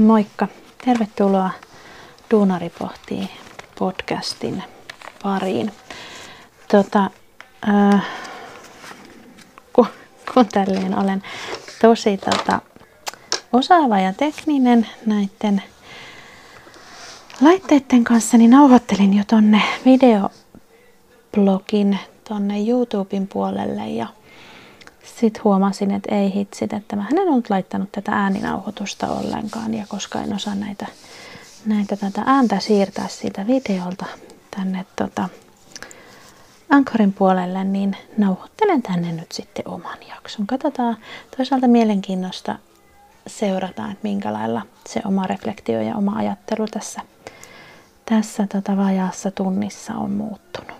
Moikka! Tervetuloa Duunari pohtii podcastin pariin. Tota, äh, kun, kun tälleen olen tosi tota, osaava ja tekninen näiden laitteiden kanssa, niin nauhoittelin jo tonne videoblogin tonne YouTuben puolelle ja sitten huomasin, että ei hitsit, että mä en ollut laittanut tätä ääninauhoitusta ollenkaan ja koska en osaa näitä, näitä tätä ääntä siirtää siitä videolta tänne tota, Anchorin puolelle, niin nauhoittelen tänne nyt sitten oman jakson. Katsotaan toisaalta mielenkiinnosta seurataan, että minkä lailla se oma reflektio ja oma ajattelu tässä, tässä tota vajaassa tunnissa on muuttunut.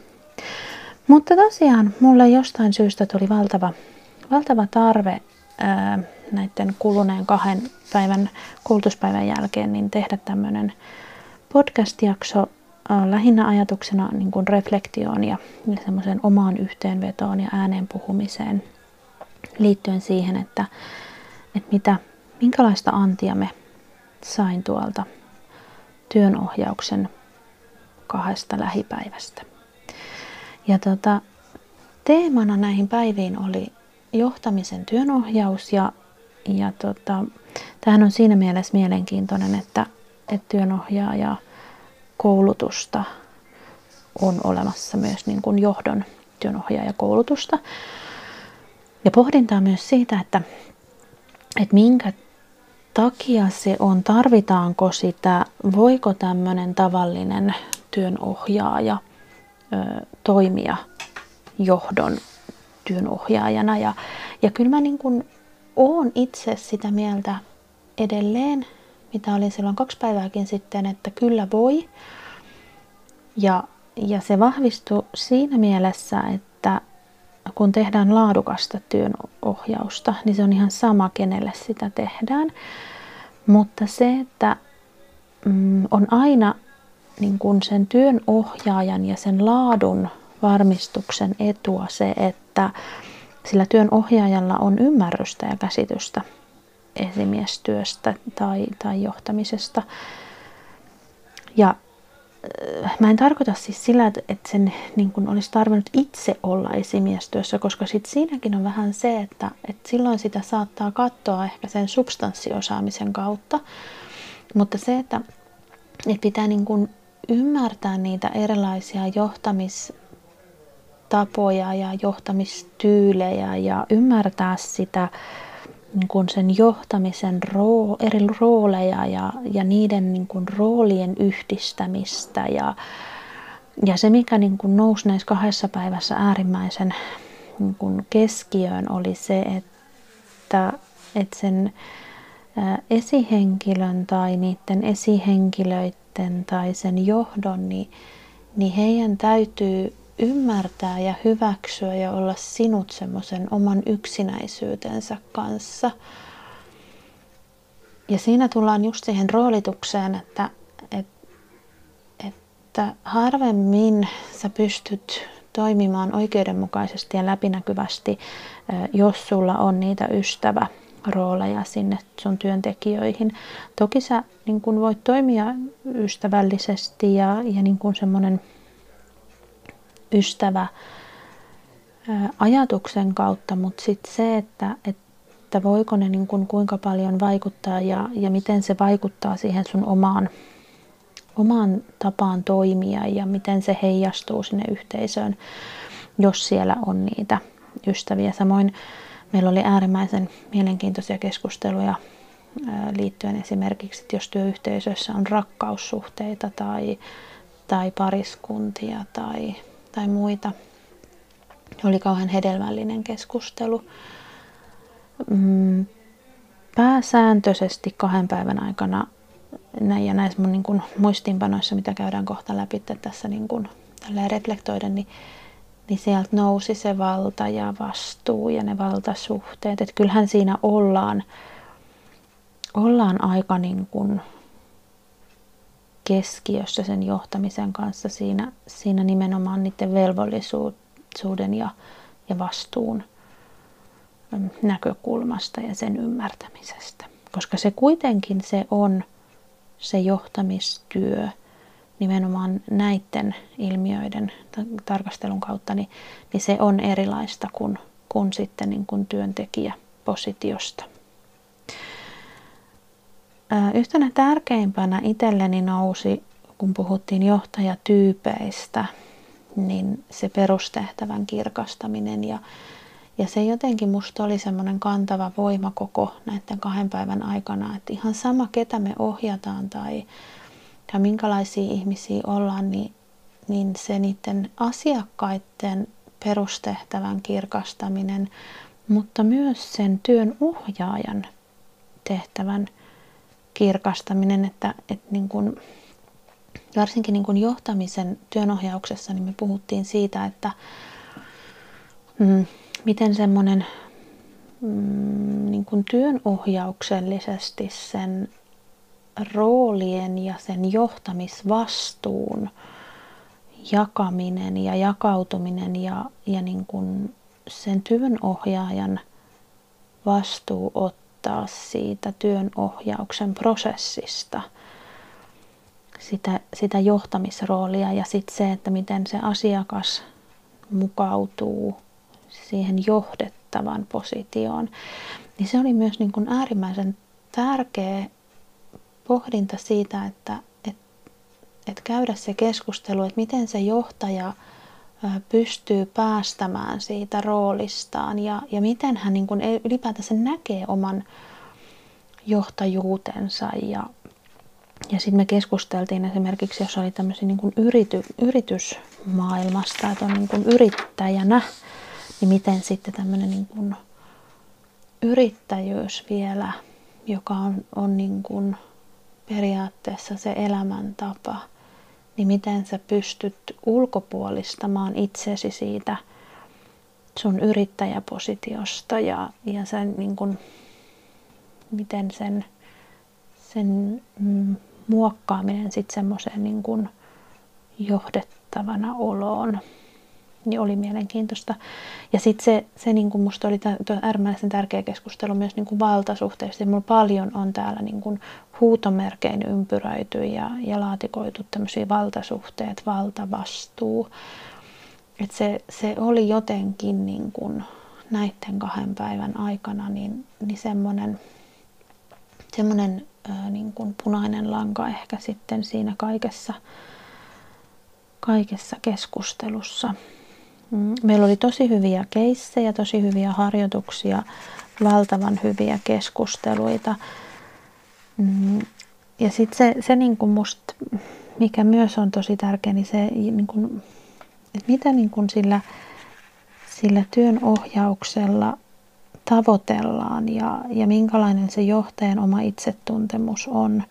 Mutta tosiaan mulle jostain syystä tuli valtava valtava tarve ää, näiden kuluneen kahden päivän koulutuspäivän jälkeen niin tehdä tämmöinen podcast-jakso ää, lähinnä ajatuksena niin kuin reflektioon ja, ja semmoiseen omaan yhteenvetoon ja ääneen puhumiseen liittyen siihen, että, että mitä, minkälaista antia me sain tuolta työnohjauksen kahdesta lähipäivästä. Ja tota, teemana näihin päiviin oli johtamisen työnohjaus ja, ja tota, tämähän on siinä mielessä mielenkiintoinen, että, että työnohjaaja koulutusta on olemassa myös niin kuin johdon työnohjaajakoulutusta. Ja pohdintaa myös siitä, että, että minkä takia se on, tarvitaanko sitä, voiko tämmöinen tavallinen työnohjaaja ö, toimia johdon työnohjaajana. Ja, ja kyllä mä niin kuin oon itse sitä mieltä edelleen, mitä olin silloin kaksi päivääkin sitten, että kyllä voi. Ja, ja se vahvistuu siinä mielessä, että kun tehdään laadukasta työnohjausta, niin se on ihan sama, kenelle sitä tehdään. Mutta se, että mm, on aina niin kuin sen työnohjaajan ja sen laadun varmistuksen etua se, että sillä työn ohjaajalla on ymmärrystä ja käsitystä esimiestyöstä tai, tai johtamisesta. Ja äh, mä en tarkoita siis sillä, että sen niin kun olisi tarvinnut itse olla esimiestyössä, koska sit siinäkin on vähän se, että, että silloin sitä saattaa katsoa ehkä sen substanssiosaamisen kautta. Mutta se, että, että pitää niin kun ymmärtää niitä erilaisia johtamis tapoja ja johtamistyylejä ja ymmärtää sitä niin kuin sen johtamisen roo, eri rooleja ja, ja niiden niin kuin roolien yhdistämistä. Ja, ja se, mikä niin kuin nousi näissä kahdessa päivässä äärimmäisen niin kuin keskiöön, oli se, että, että sen esihenkilön tai niiden esihenkilöiden tai sen johdon, niin, niin heidän täytyy ymmärtää ja hyväksyä ja olla sinut semmoisen oman yksinäisyytensä kanssa. Ja siinä tullaan just siihen roolitukseen, että, että, että harvemmin sä pystyt toimimaan oikeudenmukaisesti ja läpinäkyvästi, jos sulla on niitä ystävä rooleja sinne sun työntekijöihin. Toki sä niin kun voit toimia ystävällisesti ja, ja niin kun semmoinen ystävä ajatuksen kautta, mutta sitten se, että, että voiko ne niin kuin kuinka paljon vaikuttaa ja, ja miten se vaikuttaa siihen sun omaan, omaan tapaan toimia ja miten se heijastuu sinne yhteisöön, jos siellä on niitä ystäviä. Samoin meillä oli äärimmäisen mielenkiintoisia keskusteluja liittyen esimerkiksi, että jos työyhteisössä on rakkaussuhteita tai, tai pariskuntia tai tai muita. Oli kauhean hedelmällinen keskustelu. Mm, pääsääntöisesti kahden päivän aikana näin ja näissä mun niin kuin muistiinpanoissa, mitä käydään kohta läpi tässä niin kuin, reflektoiden, niin, niin sieltä nousi se valta ja vastuu ja ne valtasuhteet. Että kyllähän siinä ollaan, ollaan aika niin kuin keskiössä sen johtamisen kanssa siinä, siinä nimenomaan niiden velvollisuuden ja, ja vastuun näkökulmasta ja sen ymmärtämisestä. koska se kuitenkin se on se johtamistyö nimenomaan näiden ilmiöiden tarkastelun kautta, niin, niin se on erilaista kuin, kuin sitten niin kuin työntekijäpositiosta. Yhtenä tärkeimpänä itselleni nousi, kun puhuttiin johtajatyypeistä, niin se perustehtävän kirkastaminen. Ja, ja se jotenkin musta oli semmoinen kantava voima koko näiden kahden päivän aikana, että ihan sama ketä me ohjataan tai, tai minkälaisia ihmisiä ollaan, niin, niin se niiden asiakkaiden perustehtävän kirkastaminen, mutta myös sen työn ohjaajan tehtävän kirkastaminen, että, että niin kuin, varsinkin niin kuin johtamisen työnohjauksessa niin me puhuttiin siitä, että mm, miten semmoinen mm, niin kuin työnohjauksellisesti sen roolien ja sen johtamisvastuun jakaminen ja jakautuminen ja, ja niin kuin sen työnohjaajan vastuu ottaa siitä työnohjauksen prosessista. Sitä, sitä johtamisroolia ja sitten se, että miten se asiakas mukautuu siihen johdettavan positioon, niin se oli myös niin kuin äärimmäisen tärkeä pohdinta siitä, että et, et käydä se keskustelu, että miten se johtaja pystyy päästämään siitä roolistaan ja, ja miten hän niin kuin ylipäätänsä näkee oman johtajuutensa. Ja, ja sitten me keskusteltiin esimerkiksi, jos oli tämmöisiä niin kuin yrity, yritysmaailmasta, että on niin kuin yrittäjänä, niin miten sitten tämmöinen niin kuin yrittäjyys vielä, joka on, on niin kuin periaatteessa se elämäntapa, niin miten sä pystyt ulkopuolistamaan itsesi siitä sun yrittäjäpositiosta ja, ja sen niin kuin, miten sen, sen mm, muokkaaminen sitten semmoiseen niin kuin johdettavana oloon niin oli mielenkiintoista. Ja sitten se, se niin kuin musta oli äärimmäisen tärkeä keskustelu myös niin kuin valtasuhteista. Mulla paljon on täällä niin kuin huutomerkein ympyröity ja, ja laatikoitu tämmöisiä valtasuhteet, valtavastuu. Et se, se oli jotenkin niin kuin näiden kahden päivän aikana niin, niin semmoinen, ää, niin punainen lanka ehkä sitten siinä kaikessa, kaikessa keskustelussa. Mm, meillä oli tosi hyviä keissejä, tosi hyviä harjoituksia, valtavan hyviä keskusteluita. Mm, ja sitten se, se niin kuin musta, mikä myös on tosi tärkeä, niin se, niin kuin, että mitä niin kuin sillä, sillä työn ohjauksella tavoitellaan ja, ja minkälainen se johtajan oma itsetuntemus on.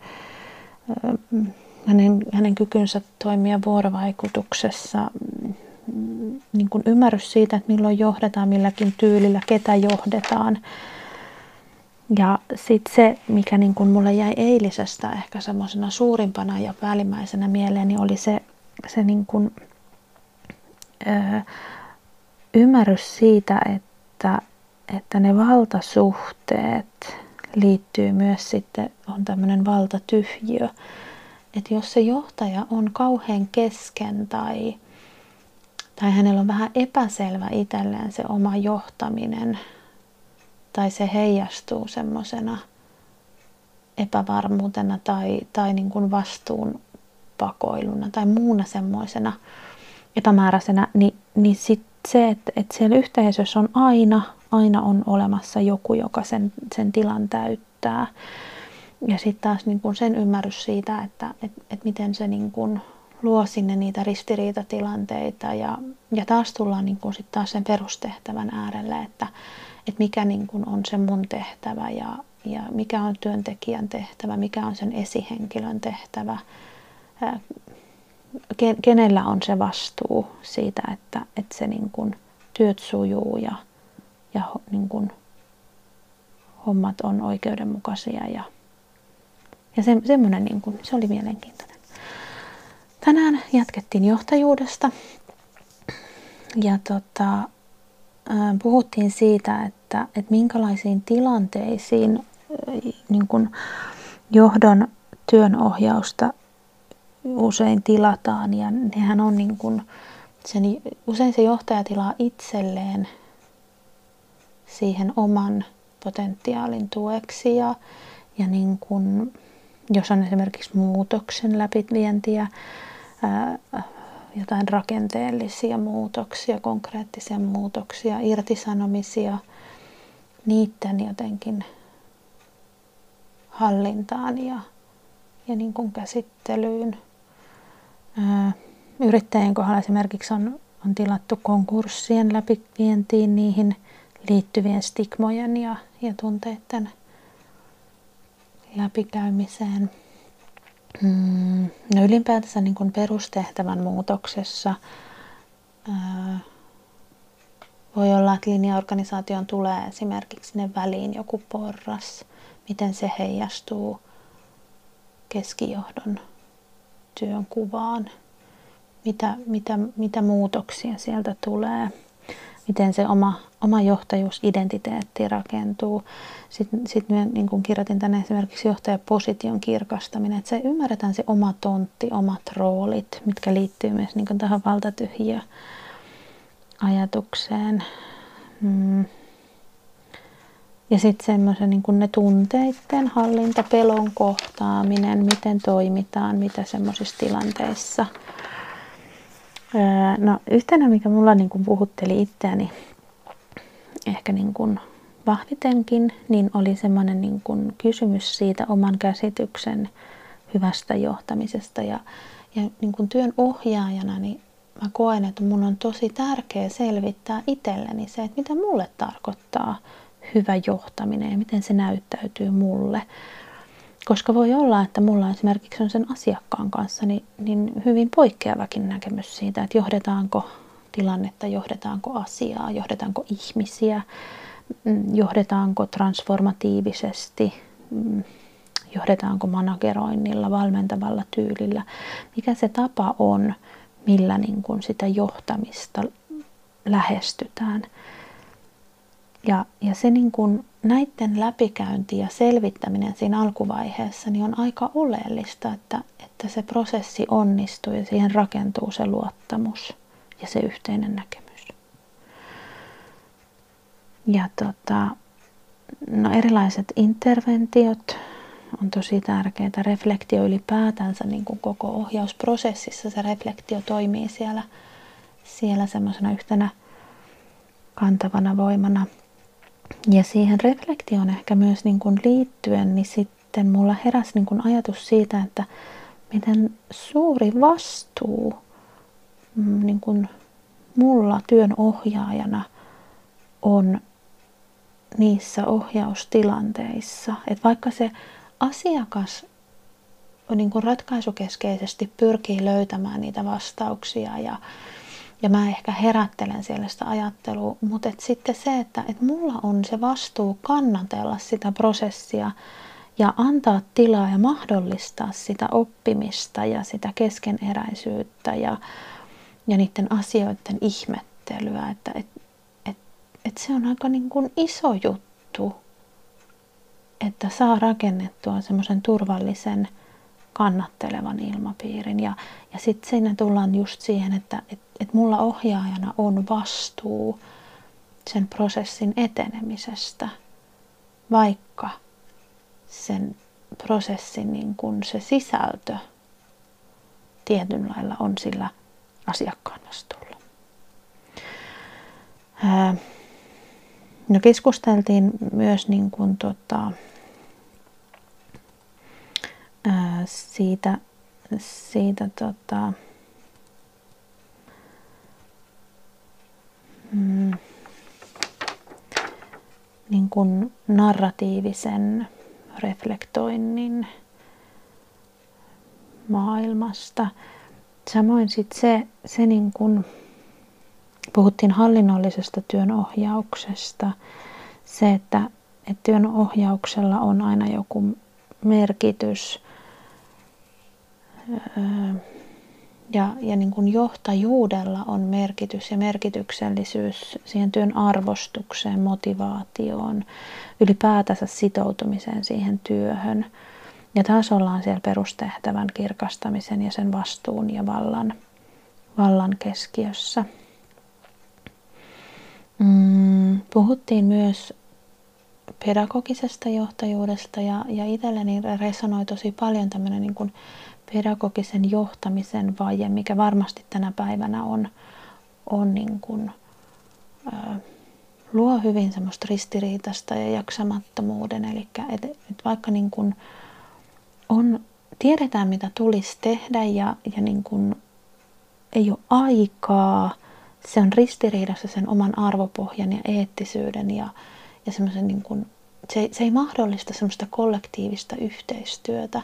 Hänen, hänen kykynsä toimia vuorovaikutuksessa, niin kuin ymmärrys siitä, että milloin johdetaan milläkin tyylillä, ketä johdetaan. Ja sitten se, mikä niin kuin mulle jäi eilisestä ehkä semmoisena suurimpana ja päällimmäisenä mieleen, niin oli se, se niin kuin, ö, ymmärrys siitä, että, että ne valtasuhteet liittyy myös sitten, on tämmöinen valtatyhjiö. Että jos se johtaja on kauhean kesken tai tai hänellä on vähän epäselvä itselleen se oma johtaminen, tai se heijastuu semmoisena epävarmuutena tai, tai niin kuin vastuun pakoiluna tai muuna semmoisena epämääräisenä, niin, niin sit se, että, että siellä yhteisössä on aina, aina on olemassa joku, joka sen, sen tilan täyttää. Ja sitten taas niin kuin sen ymmärrys siitä, että, että, että miten se niin kuin luo sinne niitä ristiriitatilanteita ja, ja taas tullaan niin kuin sit taas sen perustehtävän äärelle, että, että mikä niin kuin on se mun tehtävä ja, ja mikä on työntekijän tehtävä, mikä on sen esihenkilön tehtävä, kenellä on se vastuu siitä, että, että se niin kuin työt sujuu ja, ja niin kuin hommat on oikeudenmukaisia ja, ja se, semmoinen niin kuin, se oli mielenkiintoinen. Tänään jatkettiin johtajuudesta. Ja tota, puhuttiin siitä, että, että minkälaisiin tilanteisiin niin kuin johdon työnohjausta usein tilataan. Ja nehän on niin kuin, sen, usein se johtaja tilaa itselleen siihen oman potentiaalin tueksi. Ja, ja niin kuin, jos on esimerkiksi muutoksen läpivientiä, jotain rakenteellisia muutoksia, konkreettisia muutoksia, irtisanomisia, niiden jotenkin hallintaan ja, ja niin kuin käsittelyyn. Ää, yrittäjien kohdalla esimerkiksi on, on tilattu konkurssien läpivientiin niihin liittyvien stigmojen ja, ja tunteiden läpikäymiseen. Mm, no ylipäätänsä niin kuin perustehtävän muutoksessa voi olla, että linjaorganisaation tulee esimerkiksi sinne väliin joku porras, miten se heijastuu keskijohdon työn kuvaan, mitä, mitä, mitä muutoksia sieltä tulee, miten se oma, oma johtajuusidentiteetti rakentuu. Sitten sit mä niin kun kirjoitin tänne esimerkiksi johtajaposition kirkastaminen, että se ymmärretään se oma tontti, omat roolit, mitkä liittyy myös niin tähän valtatyhjiö ajatukseen. Mm. Ja sitten semmoisen niin ne tunteiden hallinta, pelon kohtaaminen, miten toimitaan, mitä semmoisissa tilanteissa. No yhtenä, mikä mulla niin kuin puhutteli itseäni ehkä niin kuin vahvitenkin, niin oli semmoinen niin kuin kysymys siitä oman käsityksen hyvästä johtamisesta. Ja, ja niin kuin työn ohjaajana, niin mä koen, että mun on tosi tärkeä selvittää itselleni se, että mitä mulle tarkoittaa hyvä johtaminen ja miten se näyttäytyy mulle. Koska voi olla, että mulla esimerkiksi on sen asiakkaan kanssa niin, niin hyvin poikkeavakin näkemys siitä, että johdetaanko tilannetta, johdetaanko asiaa, johdetaanko ihmisiä, mm, johdetaanko transformatiivisesti, mm, johdetaanko manageroinnilla, valmentavalla tyylillä, mikä se tapa on, millä niin kuin sitä johtamista lähestytään. Ja, ja se niin kuin näiden läpikäynti ja selvittäminen siinä alkuvaiheessa niin on aika oleellista, että, että se prosessi onnistuu ja siihen rakentuu se luottamus ja se yhteinen näkemys. Ja tota, no erilaiset interventiot on tosi tärkeää. Reflektio ylipäätänsä niin kuin koko ohjausprosessissa, se reflektio toimii siellä, siellä semmoisena yhtenä kantavana voimana. Ja siihen reflektioon ehkä myös niin kuin liittyen, niin sitten mulla heräsi niin kuin ajatus siitä, että miten suuri vastuu mm, niin kuin mulla työn ohjaajana on niissä ohjaustilanteissa. Että vaikka se asiakas niin kuin ratkaisukeskeisesti pyrkii löytämään niitä vastauksia ja, ja mä ehkä herättelen siellä sitä ajattelua, mutta et sitten se, että et mulla on se vastuu kannatella sitä prosessia ja antaa tilaa ja mahdollistaa sitä oppimista ja sitä keskeneräisyyttä ja, ja niiden asioiden ihmettelyä, että et, et, et se on aika niin kuin iso juttu että saa rakennettua semmoisen turvallisen, kannattelevan ilmapiirin. Ja, ja sitten siinä tullaan just siihen, että et, et mulla ohjaajana on vastuu sen prosessin etenemisestä, vaikka sen prosessin niin kun se sisältö tietyn lailla on sillä asiakkaan vastuulla. no keskusteltiin myös niin kun tota, siitä, siitä tota, mm, niin kuin narratiivisen reflektoinnin maailmasta. Samoin sitten se, se niin kuin, puhuttiin hallinnollisesta työnohjauksesta, se, että, että työnohjauksella on aina joku merkitys ja, ja niin kuin johtajuudella on merkitys ja merkityksellisyys siihen työn arvostukseen, motivaatioon, ylipäätänsä sitoutumiseen siihen työhön. Ja taas ollaan siellä perustehtävän kirkastamisen ja sen vastuun ja vallan, vallan keskiössä. Mm, puhuttiin myös pedagogisesta johtajuudesta ja, ja itselleni resonoi tosi paljon tämmöinen niin kuin pedagogisen johtamisen vaje, mikä varmasti tänä päivänä on, on niin kuin, ö, luo hyvin semmoista ristiriitasta ja jaksamattomuuden. Eli et, et vaikka niin kuin on, tiedetään mitä tulisi tehdä ja, ja niin kuin ei ole aikaa, se on ristiriidassa sen oman arvopohjan ja eettisyyden ja, ja semmoisen niin kuin, se, se ei mahdollista semmoista kollektiivista yhteistyötä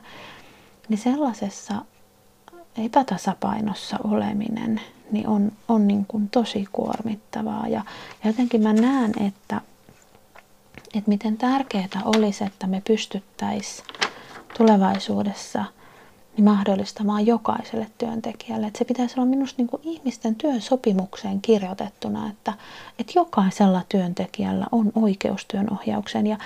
niin sellaisessa epätasapainossa oleminen niin on, on niin kuin tosi kuormittavaa. Ja, jotenkin mä näen, että, että miten tärkeää olisi, että me pystyttäisiin tulevaisuudessa niin mahdollistamaan jokaiselle työntekijälle. Että se pitäisi olla minusta niin kuin ihmisten työsopimukseen kirjoitettuna, että, että jokaisella työntekijällä on oikeus työnohjaukseen. Ja,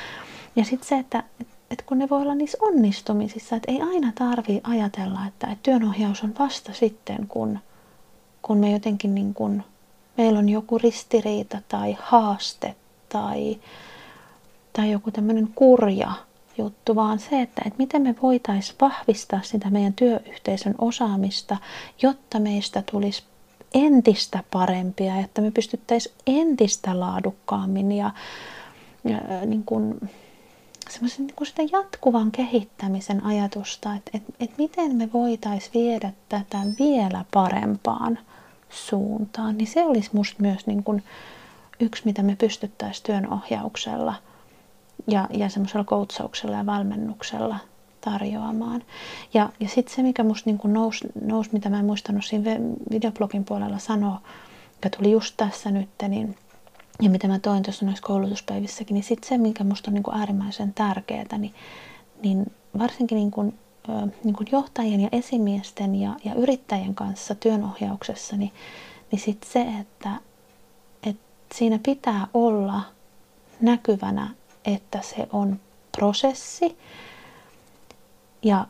ja sitten se, että, että kun ne voi olla niissä onnistumisissa, että ei aina tarvi ajatella, että, että työnohjaus on vasta sitten, kun, kun me jotenkin niin kuin, meillä on joku ristiriita tai haaste tai, tai joku tämmöinen kurja juttu, vaan se, että, että miten me voitaisiin vahvistaa sitä meidän työyhteisön osaamista, jotta meistä tulisi entistä parempia, että me pystyttäisiin entistä laadukkaammin ja, ja niin kuin, semmoisen niin sitä jatkuvan kehittämisen ajatusta, että, että, että miten me voitaisiin viedä tätä vielä parempaan suuntaan, niin se olisi musta myös niin kuin yksi, mitä me pystyttäisiin työnohjauksella ja, ja semmoisella koutsauksella ja valmennuksella tarjoamaan. Ja, ja sitten se, mikä musta niin nousi, nous, mitä mä en muistanut siinä videoblogin puolella sanoa, joka tuli just tässä nyt, niin ja mitä mä toin tuossa noissa koulutuspäivissäkin, niin sitten se, mikä minusta on niin kuin äärimmäisen tärkeää, niin, niin varsinkin niin kuin, niin kuin johtajien ja esimiesten ja, ja yrittäjien kanssa työnohjauksessa, niin, niin sitten se, että, että siinä pitää olla näkyvänä, että se on prosessi. Ja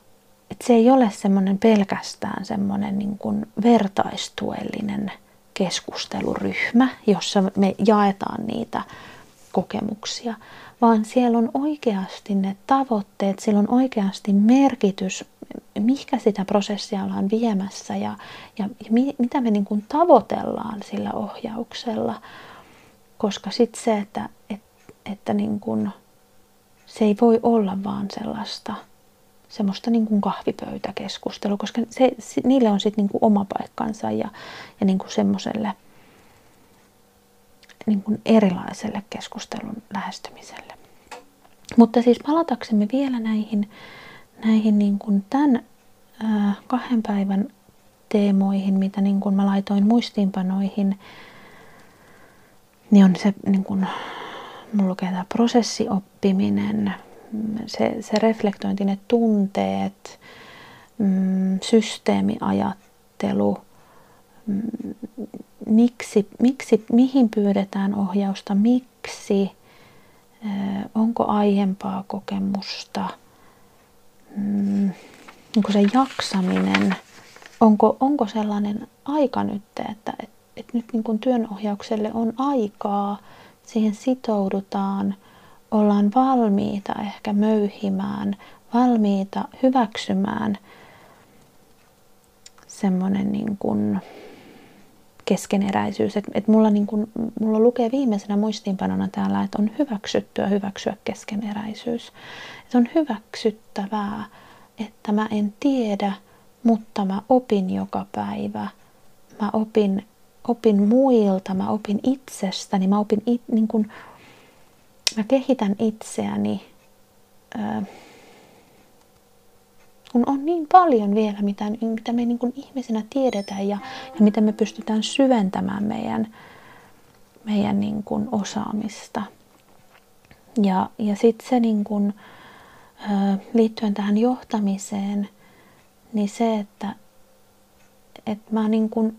että se ei ole semmoinen pelkästään semmoinen niin kuin vertaistuellinen keskusteluryhmä, jossa me jaetaan niitä kokemuksia, vaan siellä on oikeasti ne tavoitteet, siellä on oikeasti merkitys, mikä sitä prosessia ollaan viemässä ja, ja, mi, mitä me niin kuin tavoitellaan sillä ohjauksella. Koska sitten se, että, että, että niin kuin, se ei voi olla vaan sellaista – semmoista niin kuin kahvipöytäkeskustelua, koska se, niille on sitten niin kuin oma paikkansa ja, ja niin kuin semmoiselle niin kuin erilaiselle keskustelun lähestymiselle. Mutta siis palataksemme vielä näihin, näihin niin kuin tämän ää, kahden päivän teemoihin, mitä niin kuin mä laitoin muistiinpanoihin, niin on se, niin kuin, mulla lukee tämä prosessioppiminen, se, se reflektointi, ne tunteet, mm, systeemiajattelu, mm, miksi, miksi, mihin pyydetään ohjausta, miksi, onko aiempaa kokemusta, mm, onko se jaksaminen, onko, onko sellainen aika nyt, että, että, nyt niin työnohjaukselle on aikaa, siihen sitoudutaan – ollaan valmiita ehkä möyhimään, valmiita hyväksymään semmoinen niin kuin keskeneräisyys. Että et mulla, niin kuin, mulla lukee viimeisenä muistiinpanona täällä, että on hyväksyttyä hyväksyä keskeneräisyys. Että on hyväksyttävää, että mä en tiedä, mutta mä opin joka päivä. Mä opin, opin muilta, mä opin itsestäni, mä opin it, niin kuin, mä kehitän itseäni, kun on niin paljon vielä, mitä, mitä me niin kuin ihmisinä tiedetään ja, ja mitä me pystytään syventämään meidän, meidän niin kuin osaamista. Ja, ja sitten se niin kuin, ää, liittyen tähän johtamiseen, niin se, että että mä niin kuin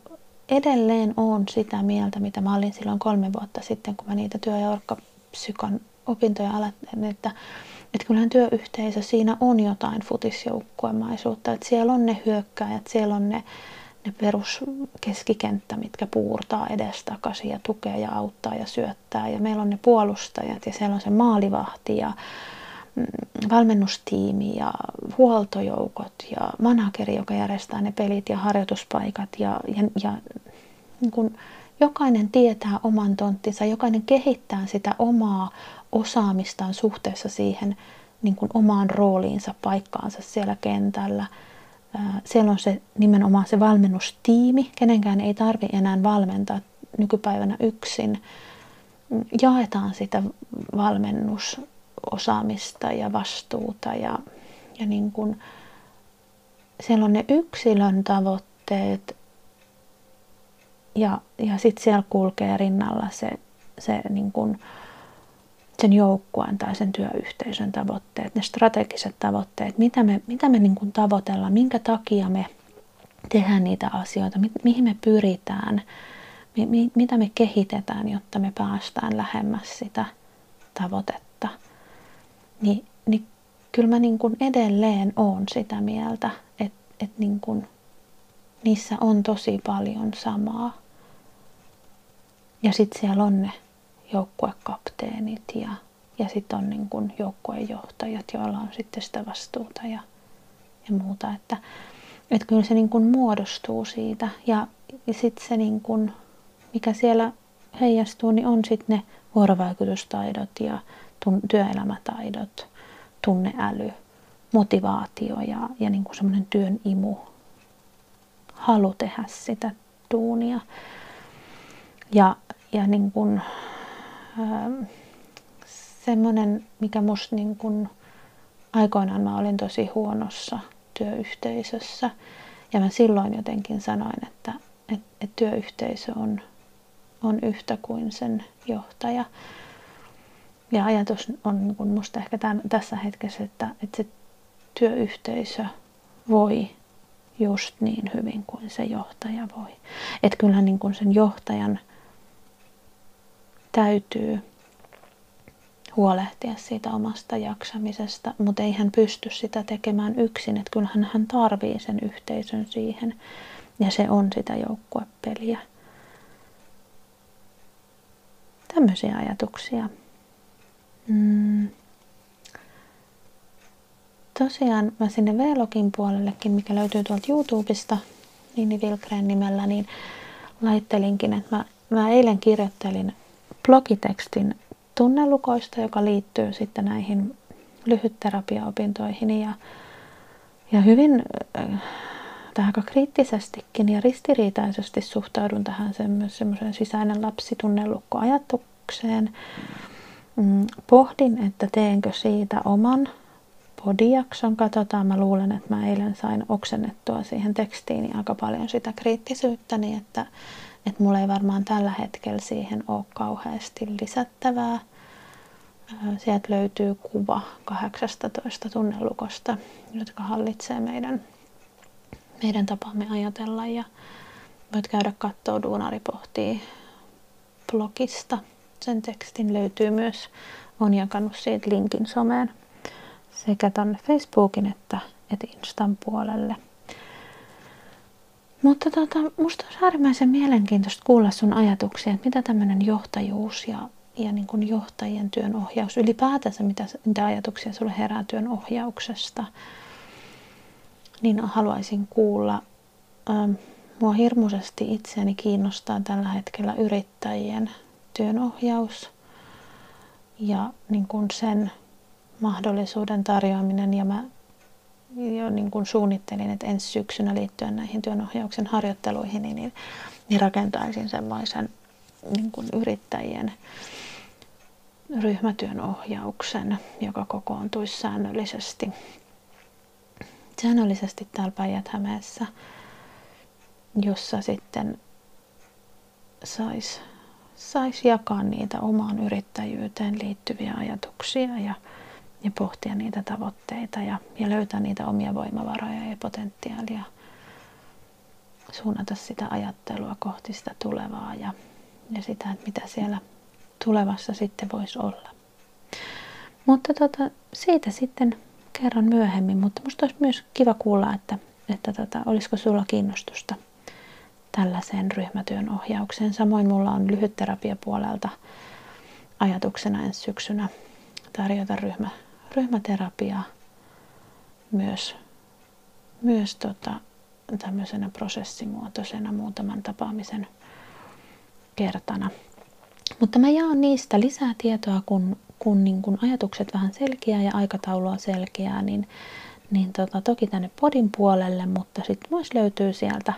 edelleen on sitä mieltä, mitä mä olin silloin kolme vuotta sitten, kun mä niitä työ- ja orkkapsykon opintoja aloitin, että, että kyllähän työyhteisö, siinä on jotain futisjoukkuemaisuutta, että siellä on ne hyökkäjät, siellä on ne, ne peruskeskikenttä, mitkä puurtaa edestakaisin ja tukee ja auttaa ja syöttää. Ja meillä on ne puolustajat ja siellä on se maalivahti ja mm, valmennustiimi ja huoltojoukot ja manageri, joka järjestää ne pelit ja harjoituspaikat. Ja, ja, ja niin kun jokainen tietää oman tonttinsa, jokainen kehittää sitä omaa osaamistaan suhteessa siihen niin kuin omaan rooliinsa, paikkaansa siellä kentällä – siellä on se nimenomaan se valmennustiimi, kenenkään ei tarvi enää valmentaa nykypäivänä yksin. Jaetaan sitä valmennusosaamista ja vastuuta ja, ja niin kuin, siellä on ne yksilön tavoitteet ja, ja sitten siellä kulkee rinnalla se, se niin kuin, sen joukkueen tai sen työyhteisön tavoitteet, ne strategiset tavoitteet, mitä me, mitä me niin kuin tavoitellaan, minkä takia me tehdään niitä asioita, mi, mihin me pyritään, mi, mi, mitä me kehitetään, jotta me päästään lähemmäs sitä tavoitetta. Ni, niin kyllä mä niin kuin edelleen oon sitä mieltä, että, että niin kuin niissä on tosi paljon samaa. Ja sitten siellä on ne joukkuekapteenit ja, ja sitten on niin kuin joukkuejohtajat, joilla on sitten sitä vastuuta ja, ja muuta. Että, että kyllä se niin kuin muodostuu siitä ja, ja sitten se niin kuin, mikä siellä heijastuu, niin on sitten ne vuorovaikutustaidot ja tun, työelämätaidot, tunneäly, motivaatio ja, ja niin semmoinen työn imu, halu tehdä sitä duunia. Ja, ja niin kuin, Ähm, semmoinen, mikä musta niin kun, aikoinaan mä olin tosi huonossa työyhteisössä. Ja mä silloin jotenkin sanoin, että, että, että työyhteisö on, on yhtä kuin sen johtaja. Ja ajatus on niin kun musta ehkä tämän, tässä hetkessä, että, että se työyhteisö voi just niin hyvin kuin se johtaja voi. Että kyllähän niin kun sen johtajan täytyy huolehtia siitä omasta jaksamisesta, mutta ei hän pysty sitä tekemään yksin, että kyllähän hän tarvii sen yhteisön siihen ja se on sitä joukkuepeliä. Tämmöisiä ajatuksia. Mm. Tosiaan mä sinne Vlogin puolellekin, mikä löytyy tuolta YouTubesta, Nini Vilkreen nimellä, niin laittelinkin, että mä, mä eilen kirjoittelin blogitekstin tunnelukoista, joka liittyy sitten näihin lyhytterapiaopintoihin ja, ja hyvin äh, aika kriittisestikin ja ristiriitaisesti suhtaudun tähän semmoisen sisäinen lapsi tunnelukkoajatukseen. Mm, pohdin, että teenkö siitä oman podijakson. Katsotaan, mä luulen, että mä eilen sain oksennettua siihen tekstiin aika paljon sitä kriittisyyttä, niin että että mulla ei varmaan tällä hetkellä siihen ole kauheasti lisättävää. Sieltä löytyy kuva 18 tunnelukosta, jotka hallitsee meidän, meidän tapaamme ajatella. Ja voit käydä katsoa Duunari pohtii blogista. Sen tekstin löytyy myös, on jakanut siitä linkin someen sekä tonne Facebookin että, että Instan puolelle – mutta tota, musta olisi äärimmäisen mielenkiintoista kuulla sun ajatuksia, että mitä tämmöinen johtajuus ja, ja niin kuin johtajien työn ohjaus, ylipäätänsä mitä, mitä ajatuksia sulle herää työn ohjauksesta, niin haluaisin kuulla. Ähm, mua hirmuisesti itseäni kiinnostaa tällä hetkellä yrittäjien työnohjaus ja niin kuin sen mahdollisuuden tarjoaminen. Ja mä jo niin kuin suunnittelin, että ensi syksynä liittyen näihin työnohjauksen harjoitteluihin, niin, niin rakentaisin semmoisen niin kuin yrittäjien ryhmätyön ohjauksen, joka kokoontuisi säännöllisesti, säännöllisesti täällä Päijät-Hämeessä, jossa sitten saisi sais jakaa niitä omaan yrittäjyyteen liittyviä ajatuksia ja ja pohtia niitä tavoitteita ja, ja löytää niitä omia voimavaroja ja potentiaalia suunnata sitä ajattelua kohti sitä tulevaa ja, ja sitä, että mitä siellä tulevassa sitten voisi olla. Mutta tota, siitä sitten kerran myöhemmin, mutta musta olisi myös kiva kuulla, että, että tota, olisiko sulla kiinnostusta tällaiseen ryhmätyön ohjaukseen. Samoin mulla on lyhytterapiapuolelta ajatuksena ensi syksynä tarjota ryhmä, ryhmäterapiaa myös, myös tota, tämmöisenä prosessimuotoisena muutaman tapaamisen kertana. Mutta mä jaan niistä lisää tietoa, kun, kun, niin kun ajatukset vähän selkeää ja aikataulua selkeää, niin, niin tota, toki tänne podin puolelle, mutta sitten myös löytyy sieltä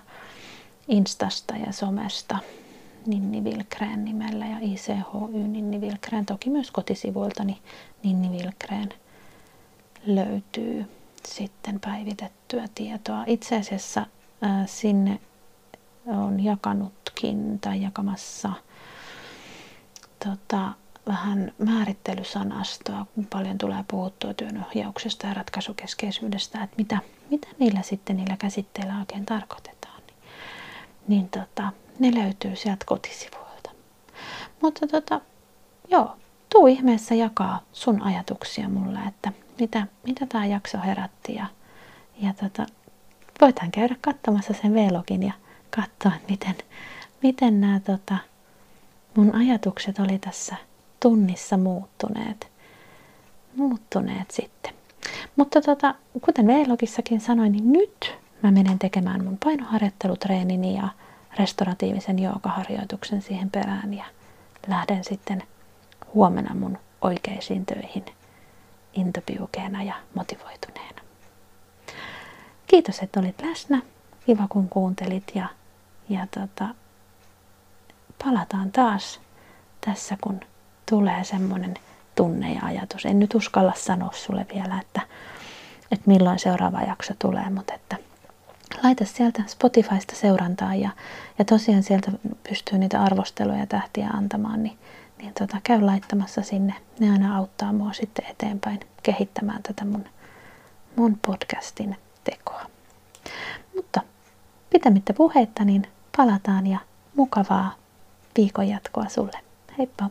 Instasta ja somesta Ninni Wilkreen nimellä ja ICHY Ninni Wilkreen, toki myös kotisivuiltani Ninni Wilkreen löytyy sitten päivitettyä tietoa. Itse asiassa sinne on jakanutkin tai jakamassa tota, vähän määrittelysanastoa, kun paljon tulee puhuttua työnohjauksesta ja ratkaisukeskeisyydestä, että mitä, mitä niillä sitten niillä käsitteillä oikein tarkoitetaan. Niin, niin tota, ne löytyy sieltä kotisivuilta. Mutta tota, joo, tuu ihmeessä jakaa sun ajatuksia mulle, että mitä, mitä tämä jakso herätti. Ja, ja tota, voitaan käydä katsomassa sen vlogin ja katsoa, miten, miten nämä tota, mun ajatukset oli tässä tunnissa muuttuneet, muuttuneet sitten. Mutta tota, kuten vlogissakin sanoin, niin nyt mä menen tekemään mun painoharjoittelutreenini ja restauratiivisen joogaharjoituksen siihen perään ja lähden sitten huomenna mun oikeisiin töihin intopiukeena ja motivoituneena. Kiitos, että olit läsnä. Kiva, kun kuuntelit ja, ja tota, palataan taas tässä, kun tulee semmoinen tunne ja ajatus. En nyt uskalla sanoa sulle vielä, että, että milloin seuraava jakso tulee, mutta että laita sieltä Spotifysta seurantaa ja, ja tosiaan sieltä pystyy niitä arvosteluja ja tähtiä antamaan, niin, niin tota, käy laittamassa sinne. Ne aina auttaa mua sitten eteenpäin kehittämään tätä mun, mun podcastin tekoa. Mutta pitämättä puheitta, niin palataan ja mukavaa viikon jatkoa sulle. Heippa!